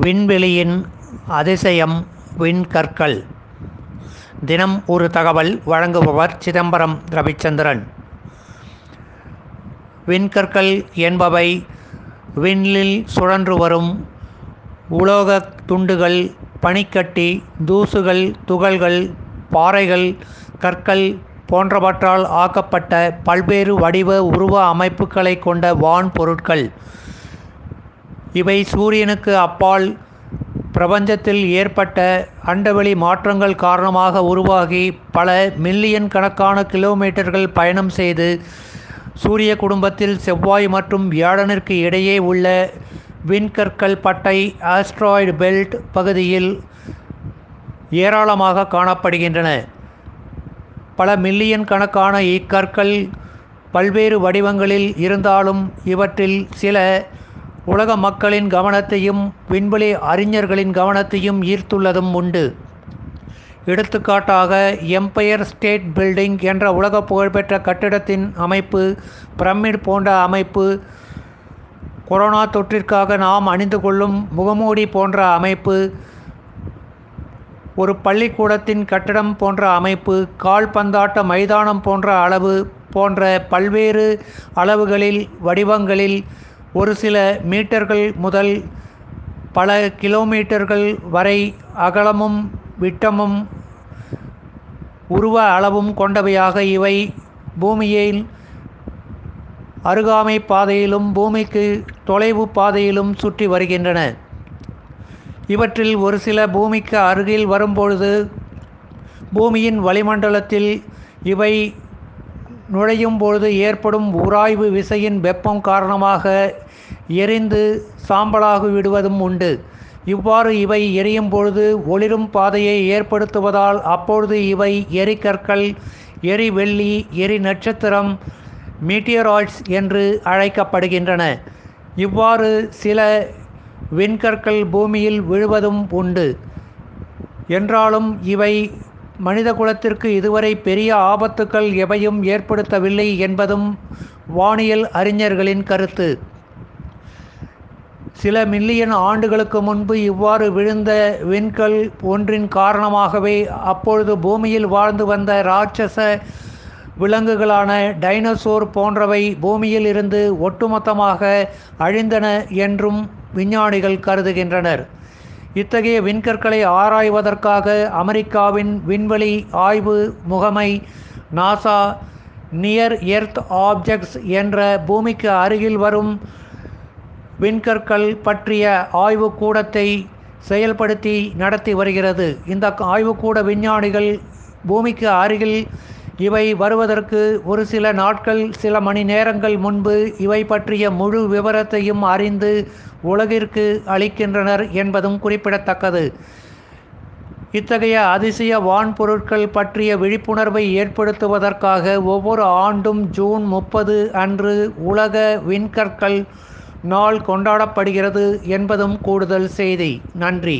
விண்வெளியின் அதிசயம் விண்கற்கள். தினம் ஒரு தகவல் வழங்குபவர் சிதம்பரம் ரவிச்சந்திரன். விண்கற்கள் என்பவை விண்ணில் சுழன்று வரும் உலோகத் துண்டுகள் பனிக்கட்டி தூசுகள் துகள்கள் பாறைகள் கற்கள் போன்றவற்றால் ஆக்கப்பட்ட பல்வேறு வடிவ உருவ அமைப்புகளை கொண்ட வான் பொருட்கள் இவை சூரியனுக்கு அப்பால் பிரபஞ்சத்தில் ஏற்பட்ட அண்டவெளி மாற்றங்கள் காரணமாக உருவாகி பல மில்லியன் கணக்கான கிலோமீட்டர்கள் பயணம் செய்து சூரிய குடும்பத்தில் செவ்வாய் மற்றும் வியாழனிற்கு இடையே உள்ள விண்கற்கள் பட்டை ஆஸ்ட்ராய்டு பெல்ட் பகுதியில் ஏராளமாக காணப்படுகின்றன. பல மில்லியன் கணக்கான இக்கற்கள் பல்வேறு வடிவங்களில் இருந்தாலும் இவற்றில் சில உலக மக்களின் கவனத்தையும் விண்வெளி அறிஞர்களின் கவனத்தையும் ஈர்த்துள்ளதும் உண்டு. எடுத்துக்காட்டாக எம்பயர் ஸ்டேட் பில்டிங் என்ற உலக புகழ்பெற்ற கட்டிடத்தின் அமைப்பு பிரமிட் போன்ற அமைப்பு கொரோனா தொற்றிற்காக நாம் அணிந்து கொள்ளும் முகமூடி போன்ற அமைப்பு ஒரு பள்ளிக்கூடத்தின் கட்டிடம் போன்ற அமைப்பு கால்பந்தாட்ட மைதானம் போன்ற அளவு போன்ற பல்வேறு அளவுகளில் வடிவங்களில் ஒரு சில மீட்டர்கள் முதல் பல கிலோமீட்டர்கள் வரை அகலமும் விட்டமும் உருவ அளவும் கொண்டவையாக இவை பூமியில் அருகாமை பாதையிலும் பூமிக்கு தொலைவு பாதையிலும் சுற்றி வருகின்றன. இவற்றில் ஒரு சில பூமிக்கு அருகில் வரும்பொழுது பூமியின் வளிமண்டலத்தில் இவை நுழையும் பொழுது ஏற்படும் உராய்வு விசையின் வெப்பம் காரணமாக எரிந்து சாம்பலாகி விடுவதும் உண்டு. இவ்வாறு இவை எரியும் பொழுது ஒளிரும் பாதையை ஏற்படுத்துவதால் அப்பொழுது இவை எரிகற்கள் எரி வெள்ளி எரி நட்சத்திரம் மீட்டியராய்ட்ஸ் என்று அழைக்கப்படுகின்றன. இவ்வாறு சில விண்கற்கள் பூமியில் விழுவதும் உண்டு. என்றாலும் இவை மனித குலத்திற்கு இதுவரை பெரிய ஆபத்துக்கள் எவையும் ஏற்படுத்தவில்லை என்பதும் வானியல் அறிஞர்களின் கருத்து. சில மில்லியன் ஆண்டுகளுக்கு முன்பு இவ்வாறு விழுந்த விண்கல் ஒன்றின் காரணமாகவே அப்பொழுது பூமியில் வாழ்ந்து வந்த இராட்சச விலங்குகளான டைனோசோர் போன்றவை பூமியில் இருந்து ஒட்டுமொத்தமாக அழிந்தன என்றும் விஞ்ஞானிகள் கருதுகின்றனர். இத்தகைய விண்கற்களை ஆராய்வதற்காக அமெரிக்காவின் விண்வெளி ஆய்வு முகமை நாசா நியர் எர்த் ஆப்ஜெக்ட்ஸ் என்ற பூமிக்கு அருகில் வரும் விண்கற்கள் பற்றிய ஆய்வுக்கூடத்தை செயல்படுத்தி நடத்தி வருகிறது. இந்த ஆய்வுக்கூட விஞ்ஞானிகள் பூமிக்கு அருகில் இவை வருவதற்கு ஒரு சில நாட்கள் சில மணி நேரங்கள் முன்பு இவை பற்றிய முழு விவரத்தையும் அறிந்து உலகிற்கு அளிக்கின்றனர் என்பதும் குறிப்பிடத்தக்கது. இத்தகைய அதிசய வான் பொருட்கள் பற்றிய விழிப்புணர்வை ஏற்படுத்துவதற்காக ஒவ்வொரு ஆண்டும் ஜூன் முப்பது அன்று உலக விண்கற்கள் நாள் கொண்டாடப்படுகிறது என்பதும் கூடுதல் செய்தி. நன்றி.